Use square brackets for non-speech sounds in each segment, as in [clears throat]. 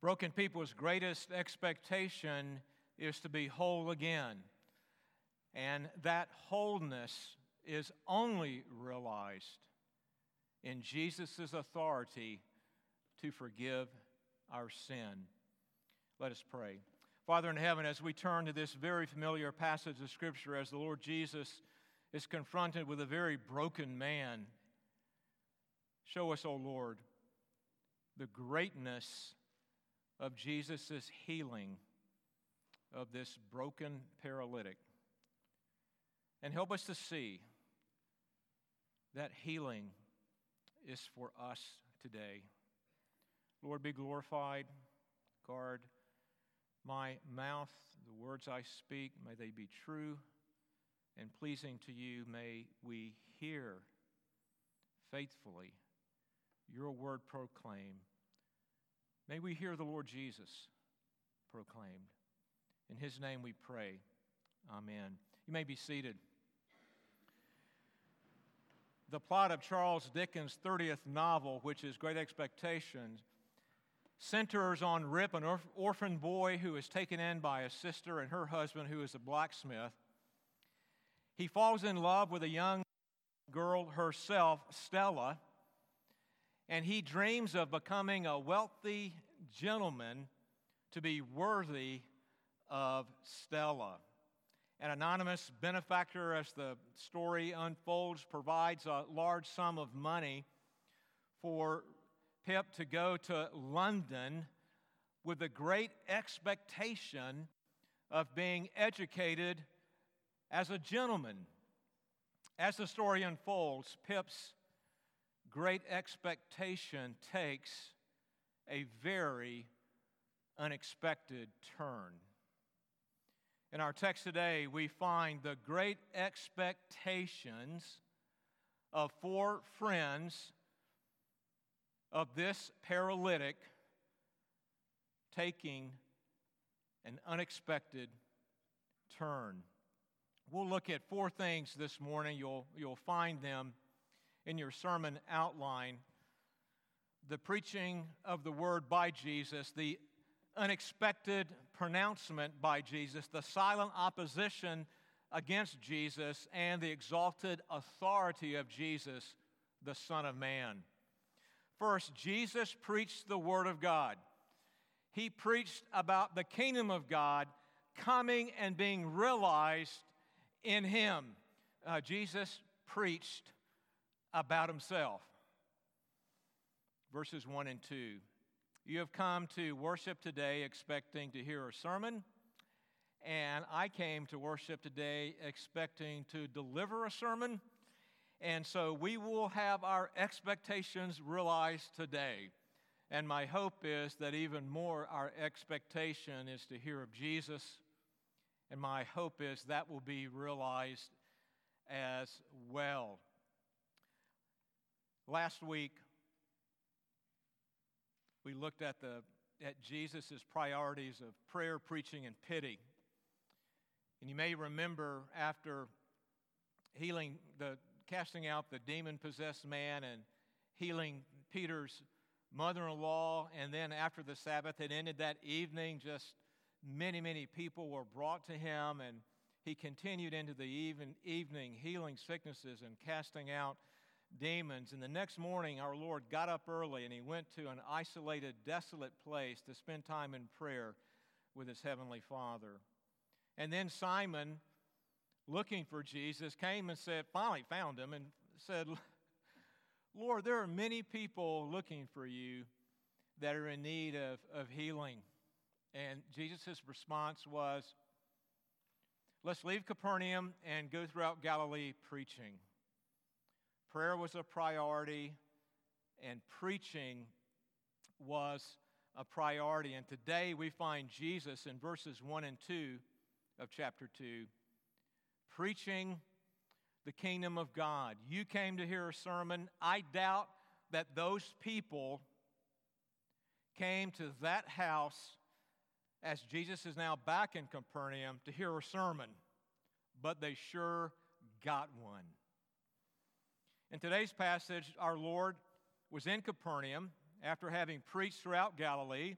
Broken people's greatest expectation is to be whole again. And that wholeness is only realized in Jesus' authority to forgive our sin. Let us pray. Father in heaven, as we turn to this very familiar passage of Scripture, as the Lord Jesus is confronted with a very broken man, show us, O oh Lord, the greatness of Jesus' healing of this broken paralytic. And help us to see that healing is for us today. Lord, be glorified. Guard my mouth, the words I speak, may they be true and pleasing to you. May we hear faithfully your word proclaimed. May we hear the Lord Jesus proclaimed. In his name we pray. Amen. You may be seated. The plot of Charles Dickens' 30th novel, which is Great Expectations, centers on Pip, an orphan boy who is taken in by a sister and her husband, who is a blacksmith. He falls in love with a young girl herself, Stella, and he dreams of becoming a wealthy gentleman to be worthy of Stella. An anonymous benefactor, as the story unfolds, provides a large sum of money for Pip to go to London with the great expectation of being educated as a gentleman. As the story unfolds, Pip's great expectation takes a very unexpected turn. In our text today, we find the great expectations of four friends of this paralytic taking an unexpected turn. We'll look at four things this morning. You'll, you'll find them in your sermon outline the preaching of the word by Jesus, the unexpected pronouncement by Jesus, the silent opposition against Jesus, and the exalted authority of Jesus, the Son of Man. First, Jesus preached the Word of God. He preached about the kingdom of God coming and being realized in Him. Uh, Jesus preached about Himself. Verses 1 and 2. You have come to worship today expecting to hear a sermon, and I came to worship today expecting to deliver a sermon. And so we will have our expectations realized today. And my hope is that even more our expectation is to hear of Jesus. And my hope is that will be realized as well. Last week, we looked at, the, at Jesus' priorities of prayer, preaching, and pity. And you may remember after healing the casting out the demon possessed man and healing Peter's mother in law. And then after the Sabbath had ended that evening, just many, many people were brought to him. And he continued into the even, evening healing sicknesses and casting out demons. And the next morning, our Lord got up early and he went to an isolated, desolate place to spend time in prayer with his heavenly Father. And then Simon, looking for Jesus, came and said, finally found him and said, [laughs] Lord, there are many people looking for you that are in need of, of healing. And Jesus' response was, Let's leave Capernaum and go throughout Galilee preaching. Prayer was a priority, and preaching was a priority. And today we find Jesus in verses 1 and 2 of chapter 2 preaching the kingdom of God. You came to hear a sermon. I doubt that those people came to that house as Jesus is now back in Capernaum to hear a sermon, but they sure got one. In today's passage, our Lord was in Capernaum after having preached throughout Galilee,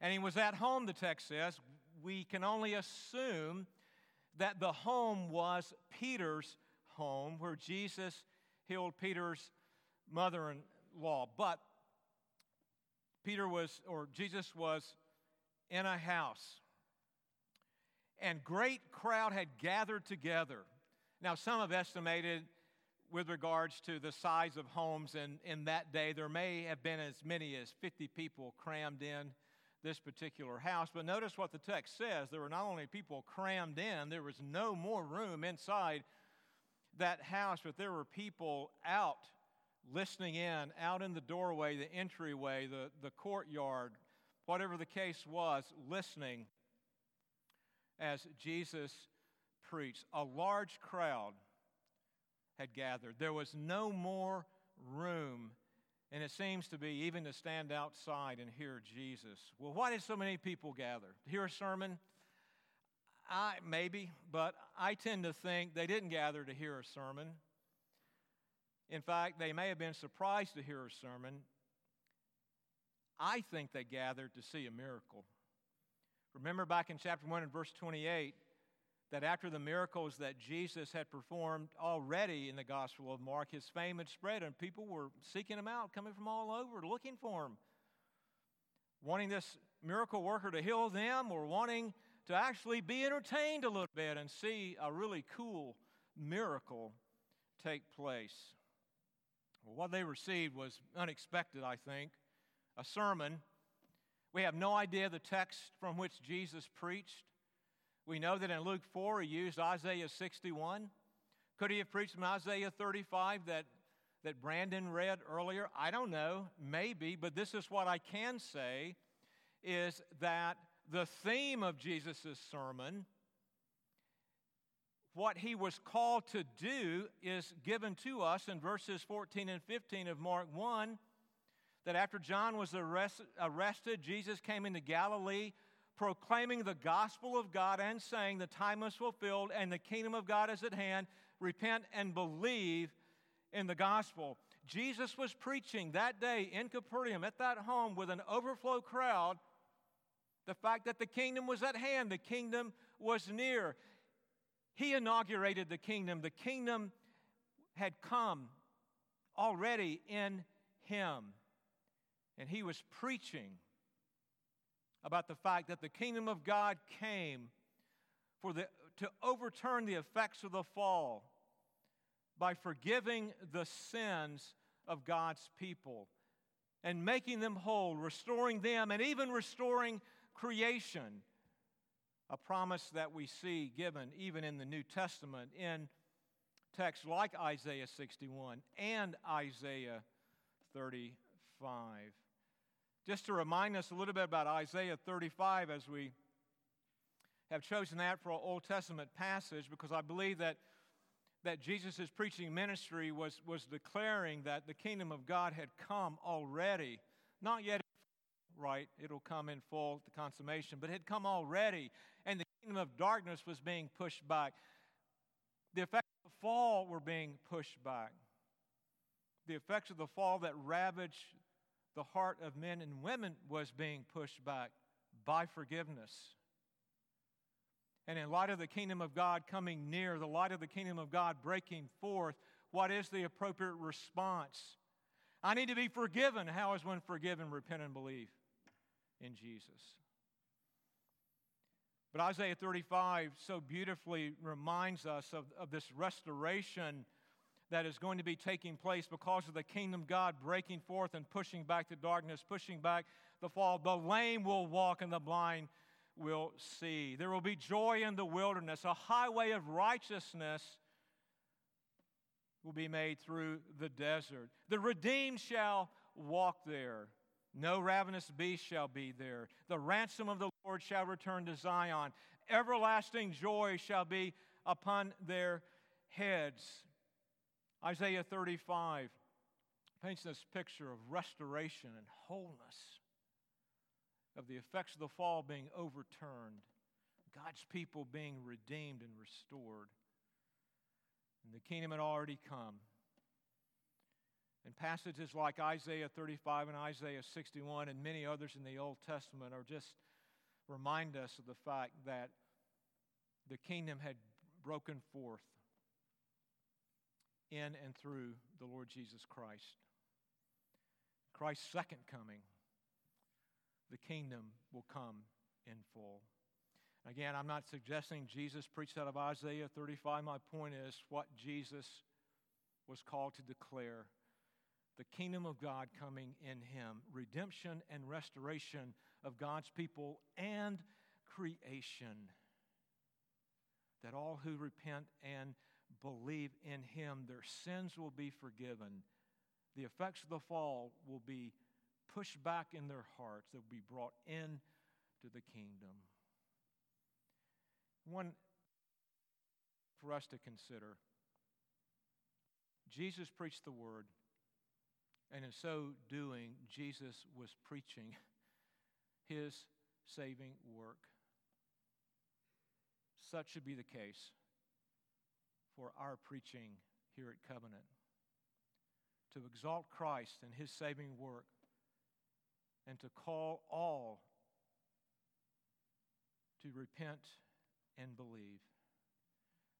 And he was at home, the text says. We can only assume that the home was Peter's home, where Jesus healed Peter's mother in law. But Peter was, or Jesus was in a house. And great crowd had gathered together. Now, some have estimated with regards to the size of homes in, in that day, there may have been as many as 50 people crammed in this particular house. But notice what the text says there were not only people crammed in, there was no more room inside that house, but there were people out listening in, out in the doorway, the entryway, the, the courtyard, whatever the case was, listening as Jesus preached. A large crowd had gathered. There was no more room, and it seems to be even to stand outside and hear Jesus. Well, why did so many people gather? To hear a sermon? I, maybe, but I tend to think they didn't gather to hear a sermon. In fact, they may have been surprised to hear a sermon. I think they gathered to see a miracle. Remember back in chapter 1 and verse 28 that after the miracles that Jesus had performed already in the Gospel of Mark, his fame had spread and people were seeking him out, coming from all over, looking for him, wanting this miracle worker to heal them or wanting to actually be entertained a little bit and see a really cool miracle take place. Well, what they received was unexpected, I think. A sermon. We have no idea the text from which Jesus preached. We know that in Luke 4 he used Isaiah 61. Could he have preached from Isaiah 35 that, that Brandon read earlier? I don't know, maybe, but this is what I can say is that the theme of Jesus' sermon, what he was called to do, is given to us in verses 14 and 15 of Mark 1. That after John was arrested, Jesus came into Galilee proclaiming the gospel of God and saying, The time is fulfilled and the kingdom of God is at hand. Repent and believe in the gospel. Jesus was preaching that day in Capernaum at that home with an overflow crowd the fact that the kingdom was at hand, the kingdom was near. He inaugurated the kingdom. The kingdom had come already in him. And he was preaching about the fact that the kingdom of God came for the, to overturn the effects of the fall by forgiving the sins of God's people and making them whole, restoring them, and even restoring creation. A promise that we see given even in the New Testament in texts like Isaiah 61 and Isaiah 35. Just to remind us a little bit about Isaiah 35 as we have chosen that for our Old Testament passage because I believe that, that Jesus' preaching ministry was, was declaring that the kingdom of God had come already. Not yet right, it'll come in full the consummation, but it had come already, and the kingdom of darkness was being pushed back. The effects of the fall were being pushed back. The effects of the fall that ravaged the heart of men and women was being pushed back by forgiveness. And in light of the kingdom of God coming near, the light of the kingdom of God breaking forth, what is the appropriate response? I need to be forgiven. How is one forgiven? Repent and believe in Jesus. But Isaiah 35 so beautifully reminds us of, of this restoration that is going to be taking place because of the kingdom God breaking forth and pushing back the darkness, pushing back the fall. The lame will walk and the blind will see. There will be joy in the wilderness. A highway of righteousness will be made through the desert. The redeemed shall walk there. No ravenous beast shall be there. The ransom of the Lord shall return to Zion. Everlasting joy shall be upon their heads. Isaiah 35 paints this picture of restoration and wholeness, of the effects of the fall being overturned, God's people being redeemed and restored. And the kingdom had already come. And passages like Isaiah 35 and Isaiah 61 and many others in the Old Testament are just remind us of the fact that the kingdom had broken forth in and through the Lord Jesus Christ. Christ's second coming, the kingdom will come in full. Again, I'm not suggesting Jesus preached out of Isaiah 35. My point is what Jesus was called to declare the kingdom of God coming in him, redemption and restoration of God's people and creation. That all who repent and believe in him, their sins will be forgiven. The effects of the fall will be pushed back in their hearts, they'll be brought in to the kingdom. One for us to consider Jesus preached the word, and in so doing, Jesus was preaching [laughs] his saving work. Such should be the case for our preaching here at Covenant to exalt Christ and his saving work and to call all to repent and believe.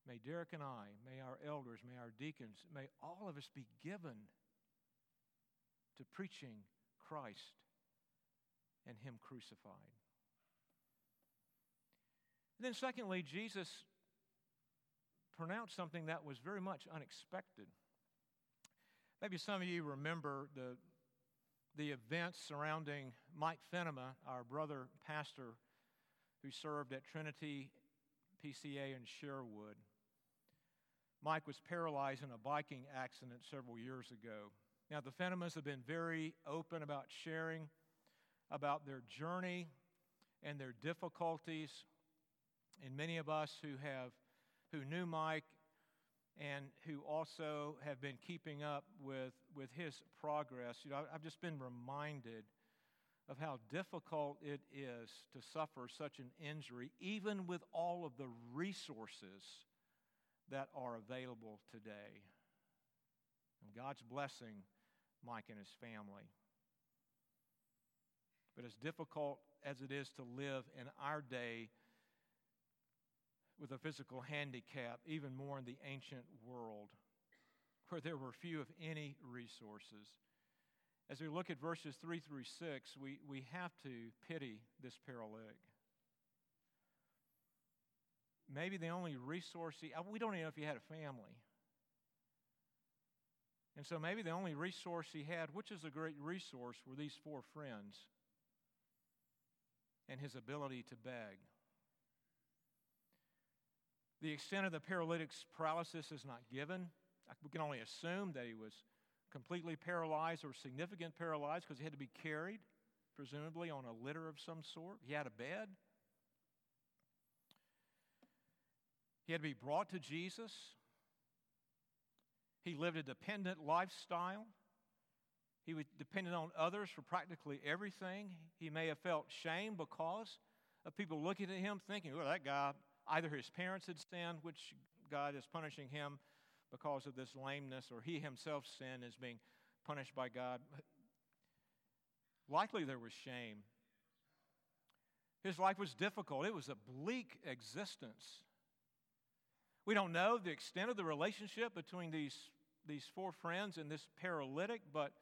May Derek and I, may our elders, may our deacons, may all of us be given to preaching Christ and Him crucified. And then, secondly, Jesus pronounced something that was very much unexpected. Maybe some of you remember the, the events surrounding Mike Fenema, our brother pastor who served at Trinity PCA in Sherwood. Mike was paralyzed in a biking accident several years ago. Now, the Fenemas have been very open about sharing about their journey and their difficulties. And many of us who have who knew Mike and who also have been keeping up with, with his progress, you know, I've just been reminded of how difficult it is to suffer such an injury, even with all of the resources that are available today. And God's blessing Mike and his family. But as difficult as it is to live in our day with a physical handicap, even more in the ancient world, where there were few, if any, resources. As we look at verses 3 through 6, we, we have to pity this paralytic. Maybe the only resource he, we don't even know if he had a family. And so maybe the only resource he had, which is a great resource, were these four friends and his ability to beg. The extent of the paralytic's paralysis is not given. We can only assume that he was completely paralyzed or significant paralyzed because he had to be carried, presumably on a litter of some sort. He had a bed. He had to be brought to Jesus. He lived a dependent lifestyle. He was dependent on others for practically everything. He may have felt shame because of people looking at him thinking, well, that guy, either his parents had sinned, which God is punishing him because of this lameness, or he himself sinned is being punished by God. Likely there was shame. His life was difficult, it was a bleak existence. We don't know the extent of the relationship between these, these four friends and this paralytic, but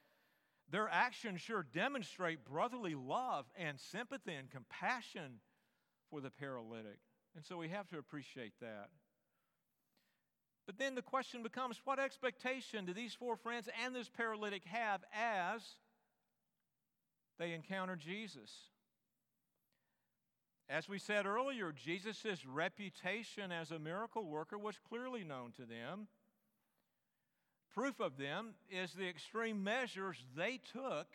their actions sure demonstrate brotherly love and sympathy and compassion for the paralytic. And so we have to appreciate that. But then the question becomes what expectation do these four friends and this paralytic have as they encounter Jesus? As we said earlier, Jesus' reputation as a miracle worker was clearly known to them. Proof of them is the extreme measures they took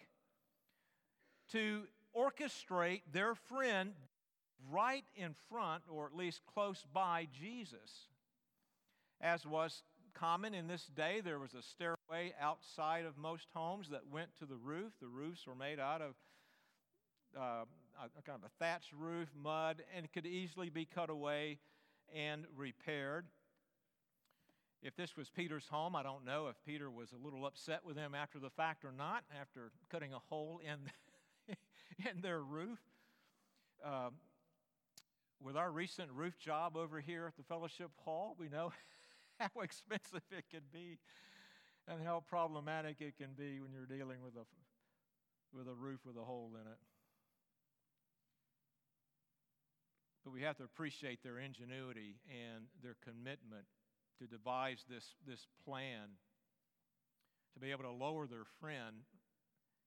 to orchestrate their friend right in front, or at least close by, Jesus. As was common in this day, there was a stairway outside of most homes that went to the roof. The roofs were made out of uh, a, kind of a thatched roof, mud, and it could easily be cut away and repaired. If this was Peter's home, I don't know if Peter was a little upset with them after the fact or not, after cutting a hole in, [laughs] in their roof. Um, with our recent roof job over here at the fellowship hall, we know [laughs] how expensive it can be and how problematic it can be when you're dealing with a, with a roof with a hole in it. But we have to appreciate their ingenuity and their commitment to devise this, this plan to be able to lower their friend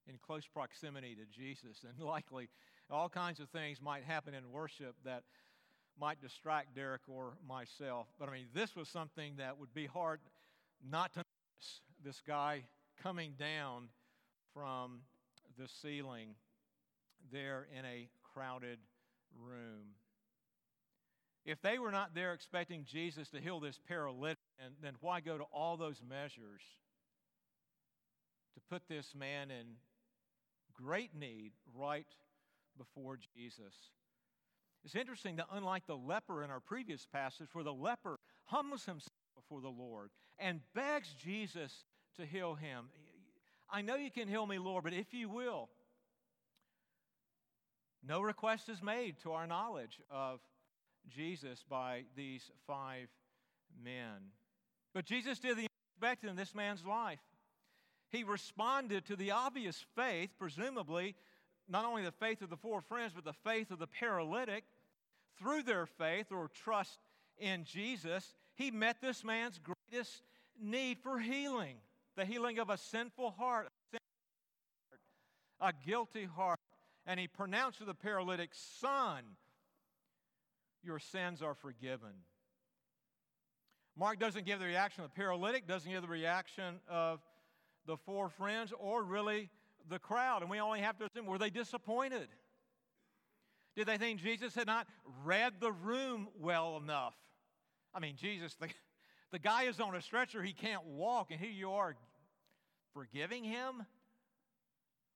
in close proximity to Jesus. And likely all kinds of things might happen in worship that might distract Derek or myself. But I mean, this was something that would be hard not to miss. This guy coming down from the ceiling there in a crowded room. If they were not there expecting Jesus to heal this paralytic, then why go to all those measures to put this man in great need right before Jesus? It's interesting that, unlike the leper in our previous passage, where the leper humbles himself before the Lord and begs Jesus to heal him, I know you can heal me, Lord, but if you will, no request is made to our knowledge of Jesus by these five men. But Jesus did the unexpected in this man's life. He responded to the obvious faith, presumably, not only the faith of the four friends, but the faith of the paralytic. Through their faith or trust in Jesus, he met this man's greatest need for healing the healing of a sinful heart, a guilty heart. And he pronounced to the paralytic, Son, your sins are forgiven. Mark doesn't give the reaction of the paralytic, doesn't give the reaction of the four friends, or really the crowd. And we only have to assume were they disappointed? Did they think Jesus had not read the room well enough? I mean, Jesus, the, the guy is on a stretcher, he can't walk, and here you are forgiving him?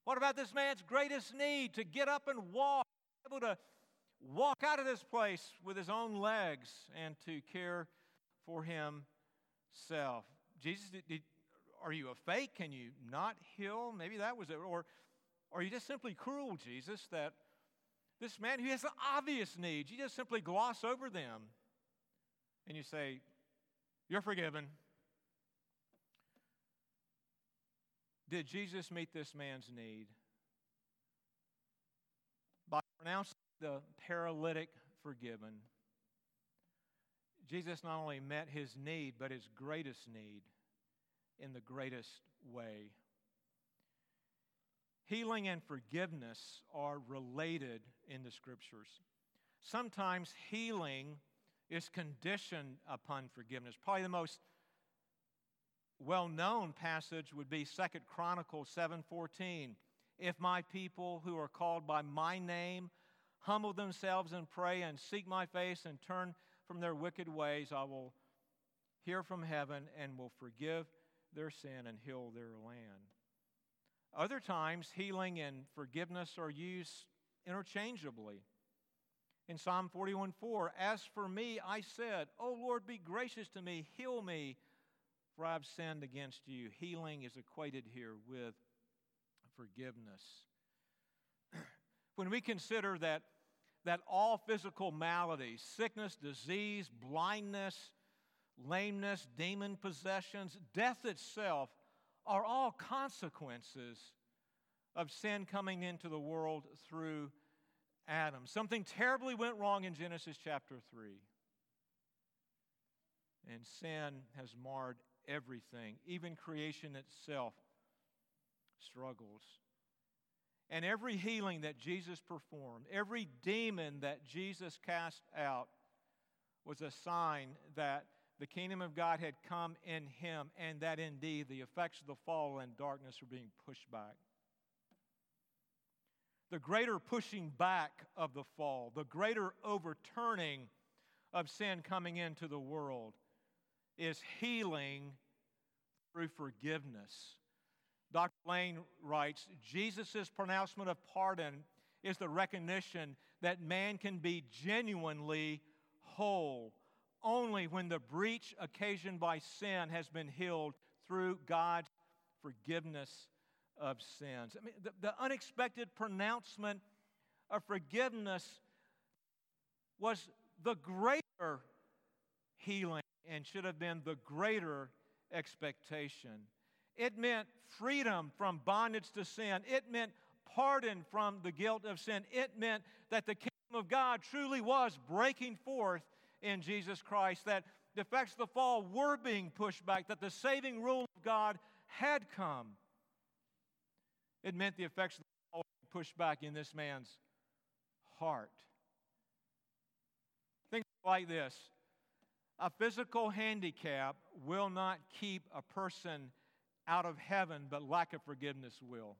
What about this man's greatest need to get up and walk, able to walk out of this place with his own legs and to care for himself. Jesus, did, did, are you a fake? Can you not heal? Maybe that was it. Or, are you just simply cruel, Jesus, that this man who has an obvious needs, you just simply gloss over them and you say, You're forgiven. Did Jesus meet this man's need? By pronouncing the paralytic forgiven, Jesus not only met his need, but his greatest need in the greatest way. Healing and forgiveness are related in the scriptures. Sometimes healing is conditioned upon forgiveness. Probably the most well-known passage would be Second Chronicles 7:14. If my people who are called by my name humble themselves and pray and seek my face and turn from their wicked ways, I will hear from heaven and will forgive their sin and heal their land. Other times, healing and forgiveness are used interchangeably. In Psalm 41 4, as for me, I said, O Lord, be gracious to me, heal me, for I have sinned against you. Healing is equated here with forgiveness. [clears throat] when we consider that that all physical maladies, sickness, disease, blindness, lameness, demon possessions, death itself, are all consequences of sin coming into the world through Adam. Something terribly went wrong in Genesis chapter 3. And sin has marred everything, even creation itself struggles. And every healing that Jesus performed, every demon that Jesus cast out, was a sign that the kingdom of God had come in him and that indeed the effects of the fall and darkness were being pushed back. The greater pushing back of the fall, the greater overturning of sin coming into the world is healing through forgiveness. Dr. Lane writes Jesus' pronouncement of pardon is the recognition that man can be genuinely whole only when the breach occasioned by sin has been healed through God's forgiveness of sins. I mean, the, the unexpected pronouncement of forgiveness was the greater healing and should have been the greater expectation. It meant freedom from bondage to sin. It meant pardon from the guilt of sin. It meant that the kingdom of God truly was breaking forth in Jesus Christ, that the effects of the fall were being pushed back, that the saving rule of God had come. It meant the effects of the fall were pushed back in this man's heart. Think like this a physical handicap will not keep a person out of heaven, but lack of forgiveness will.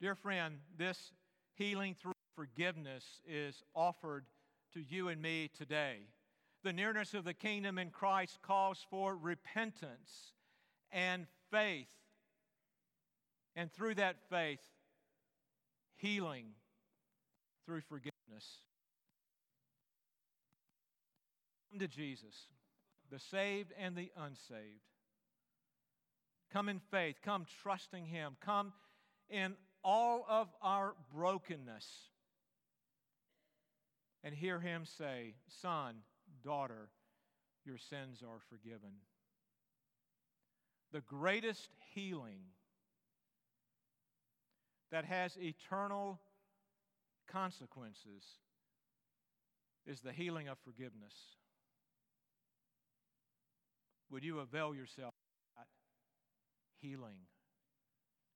Dear friend, this healing through forgiveness is offered to you and me today. The nearness of the kingdom in Christ calls for repentance and faith. And through that faith, healing through forgiveness. Come to Jesus, the saved and the unsaved. Come in faith. Come trusting Him. Come in all of our brokenness and hear Him say, Son, daughter, your sins are forgiven. The greatest healing that has eternal consequences is the healing of forgiveness. Would you avail yourself of that healing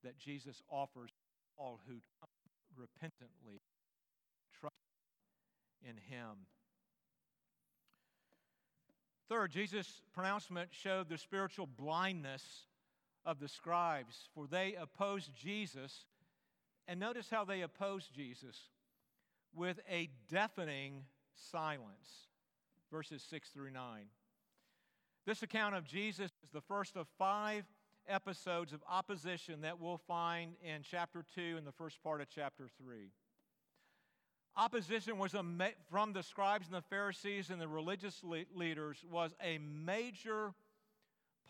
that Jesus offers all who repentantly in Him? Third, Jesus' pronouncement showed the spiritual blindness of the scribes, for they opposed Jesus. And notice how they opposed Jesus with a deafening silence. Verses 6 through 9. This account of Jesus is the first of five episodes of opposition that we'll find in chapter 2 and the first part of chapter 3. Opposition was ma- from the scribes and the Pharisees and the religious le- leaders was a major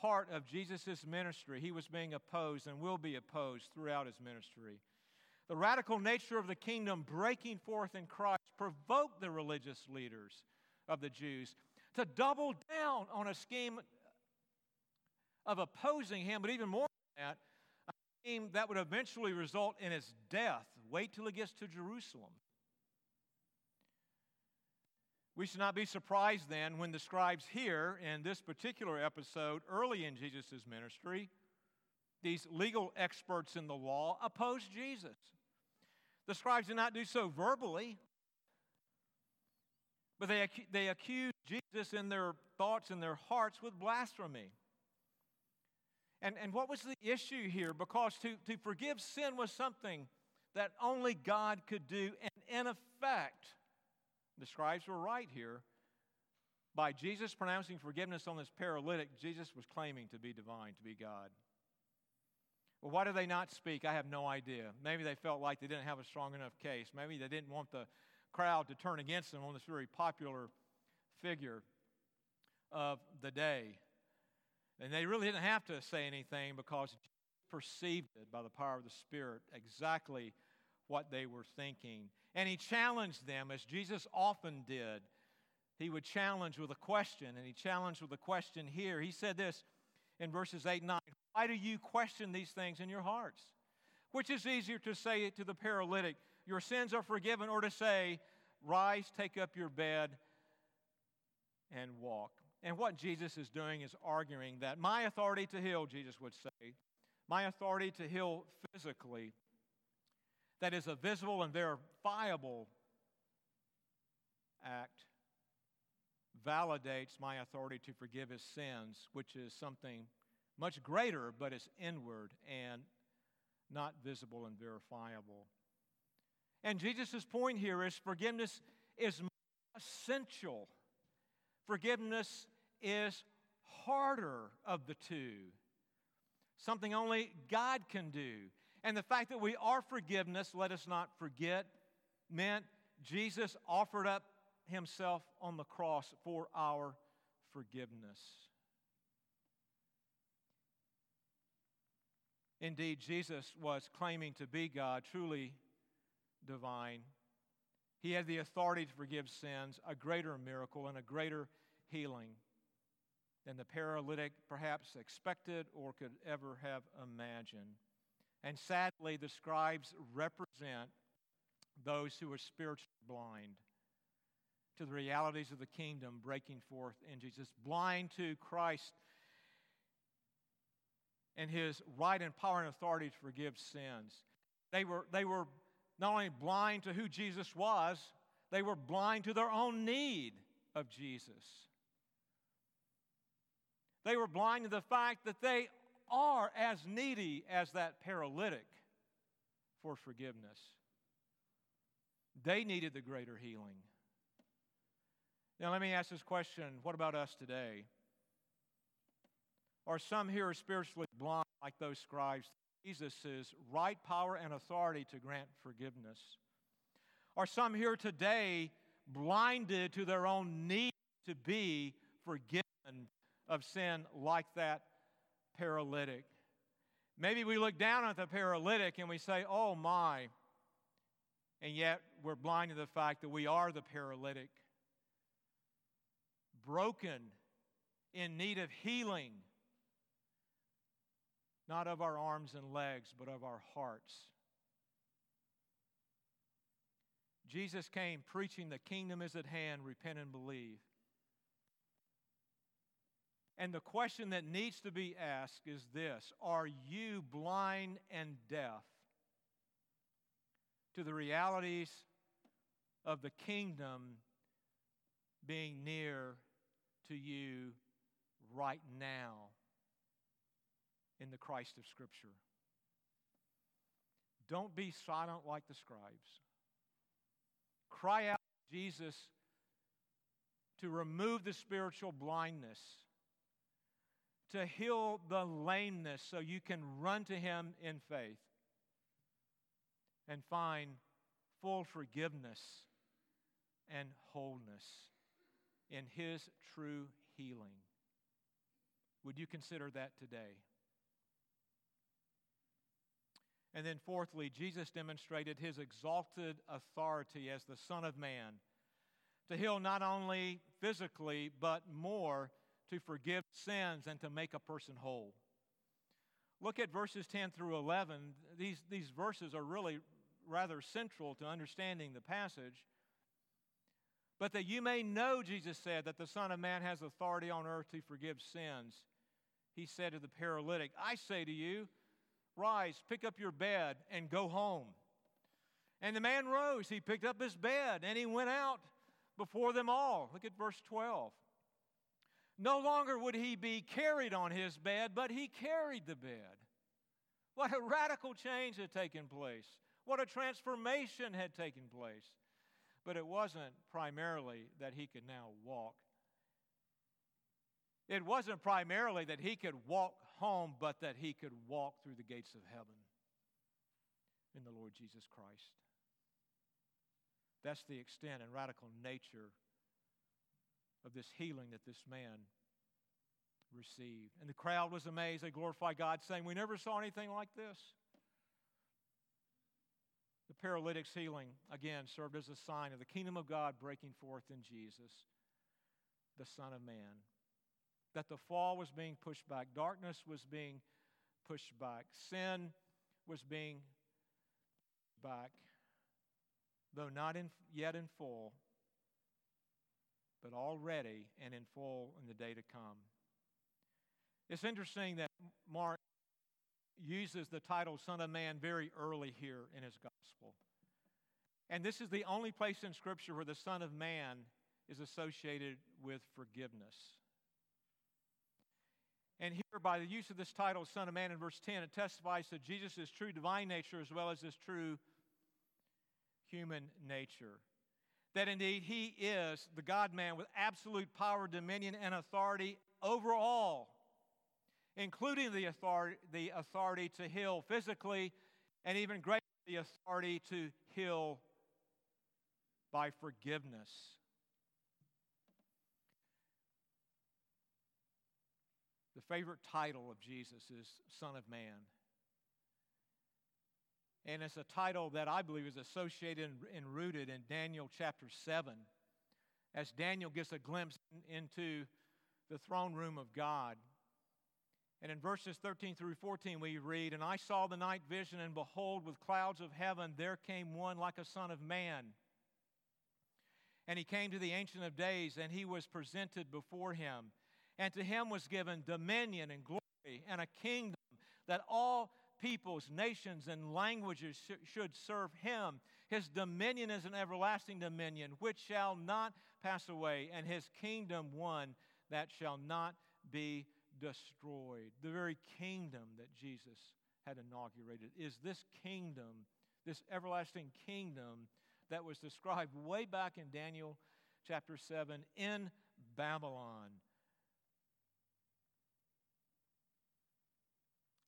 part of Jesus' ministry. He was being opposed and will be opposed throughout his ministry. The radical nature of the kingdom breaking forth in Christ provoked the religious leaders of the Jews to double down on a scheme of opposing him, but even more than that, a scheme that would eventually result in his death. Wait till he gets to Jerusalem. We should not be surprised then when the scribes here in this particular episode, early in Jesus' ministry, these legal experts in the law opposed Jesus. The scribes did not do so verbally, but they, they accused Jesus in their thoughts and their hearts with blasphemy. And, and what was the issue here? Because to, to forgive sin was something that only God could do. And in effect, the scribes were right here. By Jesus pronouncing forgiveness on this paralytic, Jesus was claiming to be divine, to be God. Well, why did they not speak? I have no idea. Maybe they felt like they didn't have a strong enough case. Maybe they didn't want the crowd to turn against them on this very popular figure of the day. And they really didn't have to say anything because Jesus perceived it by the power of the Spirit exactly what they were thinking. And he challenged them, as Jesus often did. He would challenge with a question, and he challenged with a question here. He said this in verses 8 and 9 Why do you question these things in your hearts? Which is easier to say to the paralytic, Your sins are forgiven, or to say, Rise, take up your bed, and walk. And what Jesus is doing is arguing that my authority to heal, Jesus would say, my authority to heal physically, that is a visible and verifiable act, validates my authority to forgive his sins, which is something much greater, but it's inward and not visible and verifiable. And Jesus' point here is forgiveness is essential. Forgiveness is harder of the two, something only God can do. And the fact that we are forgiveness, let us not forget, meant Jesus offered up himself on the cross for our forgiveness. Indeed, Jesus was claiming to be God, truly divine. He had the authority to forgive sins, a greater miracle and a greater healing than the paralytic perhaps expected or could ever have imagined. And sadly, the scribes represent those who are spiritually blind to the realities of the kingdom breaking forth in Jesus, blind to Christ and his right and power and authority to forgive sins. They were, they were not only blind to who Jesus was, they were blind to their own need of Jesus. They were blind to the fact that they are as needy as that paralytic for forgiveness. They needed the greater healing. Now, let me ask this question what about us today? Are some here spiritually blind like those scribes? Jesus' right power and authority to grant forgiveness. Are some here today blinded to their own need to be forgiven of sin like that paralytic? Maybe we look down at the paralytic and we say, oh my, and yet we're blind to the fact that we are the paralytic, broken, in need of healing not of our arms and legs, but of our hearts. Jesus came preaching the kingdom is at hand, repent and believe. And the question that needs to be asked is this Are you blind and deaf to the realities of the kingdom being near to you right now? in the Christ of Scripture. Don't be silent like the scribes. Cry out Jesus to remove the spiritual blindness, to heal the lameness so you can run to Him in faith and find full forgiveness and wholeness in His true healing. Would you consider that today? And then, fourthly, Jesus demonstrated his exalted authority as the Son of Man to heal not only physically, but more to forgive sins and to make a person whole. Look at verses 10 through 11. These, these verses are really rather central to understanding the passage. But that you may know, Jesus said, that the Son of Man has authority on earth to forgive sins. He said to the paralytic, I say to you, Rise, pick up your bed, and go home. And the man rose. He picked up his bed and he went out before them all. Look at verse 12. No longer would he be carried on his bed, but he carried the bed. What a radical change had taken place. What a transformation had taken place. But it wasn't primarily that he could now walk. It wasn't primarily that he could walk home, but that he could walk through the gates of heaven in the Lord Jesus Christ. That's the extent and radical nature of this healing that this man received. And the crowd was amazed. They glorified God, saying, We never saw anything like this. The paralytic's healing, again, served as a sign of the kingdom of God breaking forth in Jesus, the Son of Man that the fall was being pushed back, darkness was being pushed back, sin was being back, though not in, yet in full, but already and in full in the day to come. It's interesting that Mark uses the title Son of Man very early here in his gospel. And this is the only place in Scripture where the Son of Man is associated with forgiveness. And here, by the use of this title, Son of Man, in verse 10, it testifies to Jesus' true divine nature as well as his true human nature. That indeed he is the God man with absolute power, dominion, and authority over all, including the authority, the authority to heal physically, and even greater, the authority to heal by forgiveness. The favorite title of Jesus is Son of Man. And it's a title that I believe is associated and rooted in Daniel chapter 7, as Daniel gets a glimpse into the throne room of God and in verses 13 through 14, we read, And I saw the night vision, and behold, with clouds of heaven, there came one like a son of man. And he came to the Ancient of Days, and he was presented before him. And to him was given dominion and glory and a kingdom that all peoples, nations, and languages sh- should serve him. His dominion is an everlasting dominion which shall not pass away, and his kingdom one that shall not be destroyed. The very kingdom that Jesus had inaugurated is this kingdom, this everlasting kingdom that was described way back in Daniel chapter 7 in Babylon.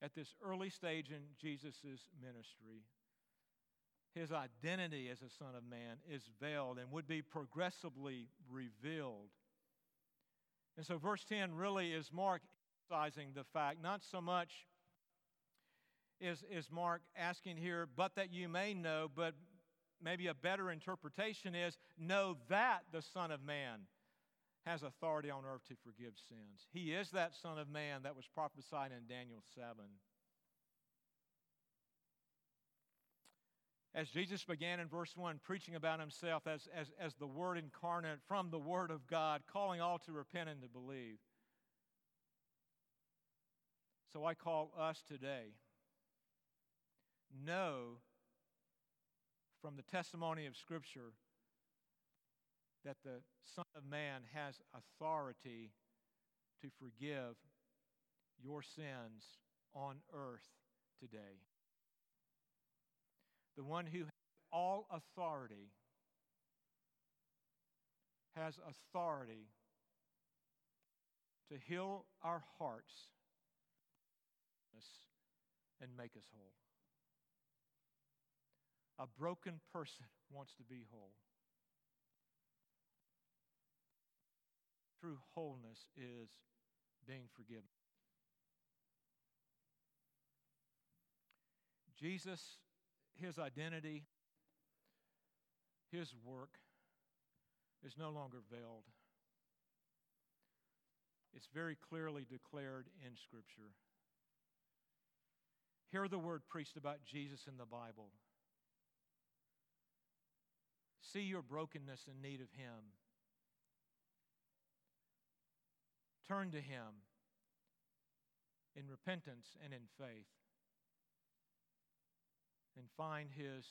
At this early stage in Jesus' ministry, his identity as a Son of Man is veiled and would be progressively revealed. And so, verse 10 really is Mark emphasizing the fact, not so much is, is Mark asking here, but that you may know, but maybe a better interpretation is know that the Son of Man has authority on earth to forgive sins. He is that Son of Man that was prophesied in Daniel 7. As Jesus began in verse 1 preaching about himself as, as, as the Word incarnate from the Word of God, calling all to repent and to believe. So I call us today know from the testimony of Scripture that the Son of Man has authority to forgive your sins on earth today. The one who has all authority has authority to heal our hearts and make us whole. A broken person wants to be whole. True wholeness is being forgiven. Jesus, his identity, his work is no longer veiled. It's very clearly declared in Scripture. Hear the word preached about Jesus in the Bible. See your brokenness and need of Him. Turn to Him in repentance and in faith. And find His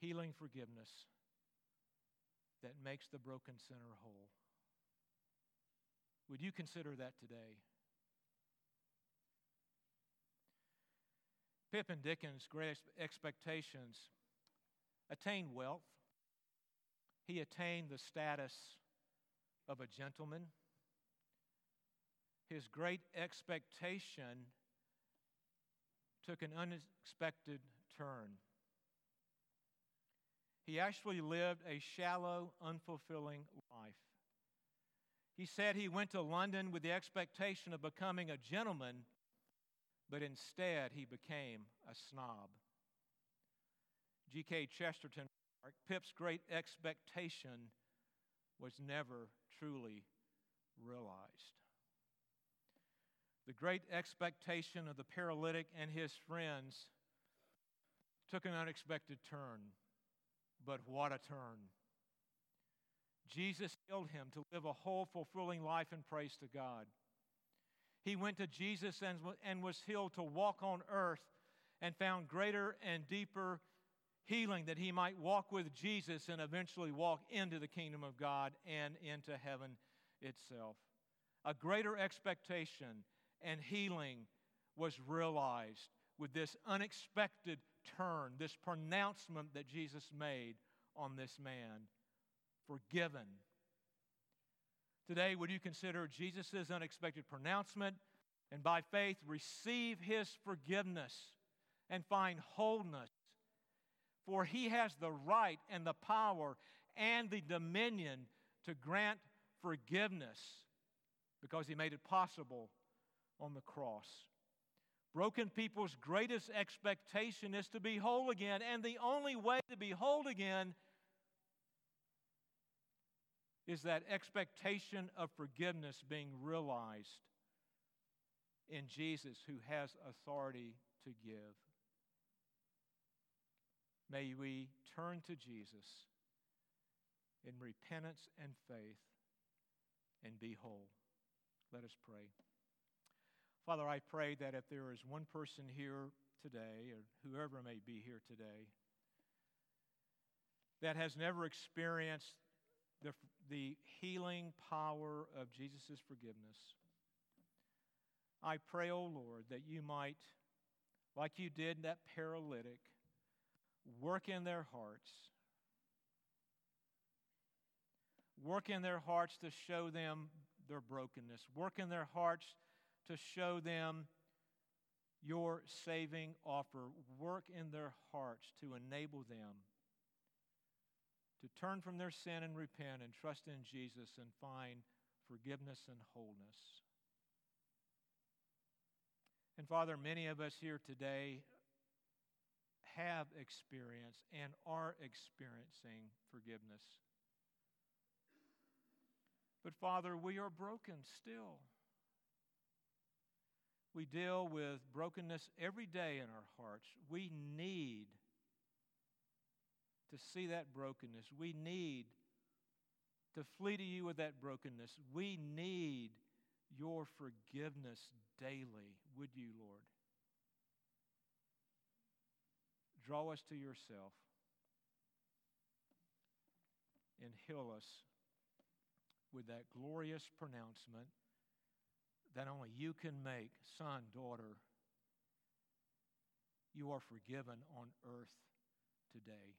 healing forgiveness that makes the broken sinner whole. Would you consider that today? Pip in Dickens' great expectations attained wealth. He attained the status of a gentleman. His great expectation took an unexpected turn. He actually lived a shallow, unfulfilling life. He said he went to London with the expectation of becoming a gentleman, but instead he became a snob. G.K. Chesterton, Pip's great expectation was never truly realized. The great expectation of the paralytic and his friends took an unexpected turn, but what a turn. Jesus healed him to live a whole, fulfilling life in praise to God. He went to Jesus and, and was healed to walk on earth and found greater and deeper healing that he might walk with Jesus and eventually walk into the kingdom of God and into heaven itself. A greater expectation and healing was realized with this unexpected turn, this pronouncement that Jesus made on this man forgiven. Today, would you consider Jesus' unexpected pronouncement and by faith receive his forgiveness and find wholeness for he has the right and the power and the dominion to grant forgiveness because he made it possible on the cross. Broken people's greatest expectation is to be whole again, and the only way to be whole again is that expectation of forgiveness being realized in Jesus, who has authority to give. May we turn to Jesus in repentance and faith and be whole. Let us pray. Father, I pray that if there is one person here today, or whoever may be here today, that has never experienced the, the healing power of Jesus' forgiveness, I pray, O oh Lord, that you might, like you did that paralytic, work in their hearts. Work in their hearts to show them their brokenness. Work in their hearts to show them your saving offer. Work in their hearts to enable them to turn from their sin and repent and trust in Jesus and find forgiveness and wholeness. And Father, many of us here today have experienced and are experiencing forgiveness. But Father, we are broken still. We deal with brokenness every day in our hearts. We need to see that brokenness. We need to flee to you with that brokenness. We need your forgiveness daily. Would you, Lord? Draw us to yourself and heal us with that glorious pronouncement that only you can make, son, daughter, you are forgiven on earth today.